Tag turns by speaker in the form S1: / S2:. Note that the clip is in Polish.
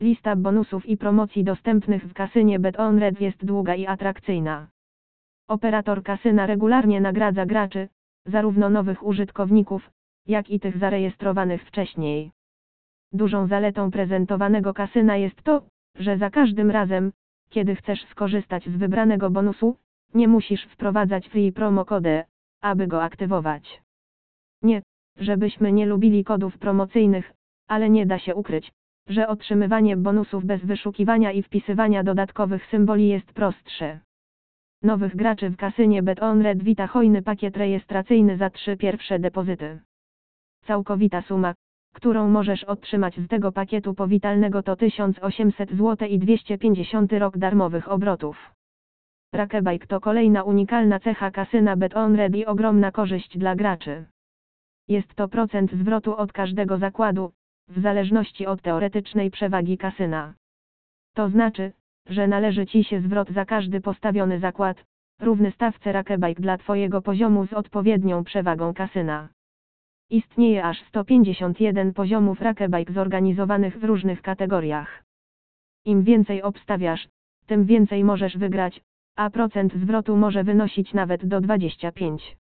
S1: Lista bonusów i promocji dostępnych w kasynie Bet-On-Red jest długa i atrakcyjna. Operator kasyna regularnie nagradza graczy, zarówno nowych użytkowników, jak i tych zarejestrowanych wcześniej. Dużą zaletą prezentowanego kasyna jest to, że za każdym razem, kiedy chcesz skorzystać z wybranego bonusu, nie musisz wprowadzać free promo kody, aby go aktywować. Nie, żebyśmy nie lubili kodów promocyjnych, ale nie da się ukryć, że otrzymywanie bonusów bez wyszukiwania i wpisywania dodatkowych symboli jest prostsze. Nowych graczy w kasynie Bet-On-Red wita hojny pakiet rejestracyjny za trzy pierwsze depozyty. Całkowita suma, którą możesz otrzymać z tego pakietu powitalnego to 1800 zł i 250 rok darmowych obrotów. Rakebike to kolejna unikalna cecha kasyna Bet-On-Red i ogromna korzyść dla graczy. Jest to procent zwrotu od każdego zakładu, w zależności od teoretycznej przewagi kasyna. To znaczy, że należy Ci się zwrot za każdy postawiony zakład, równy stawce Rakebike dla Twojego poziomu z odpowiednią przewagą kasyna. Istnieje aż 151 poziomów Rakebike zorganizowanych w różnych kategoriach. Im więcej obstawiasz, tym więcej możesz wygrać, a procent zwrotu może wynosić nawet do 25.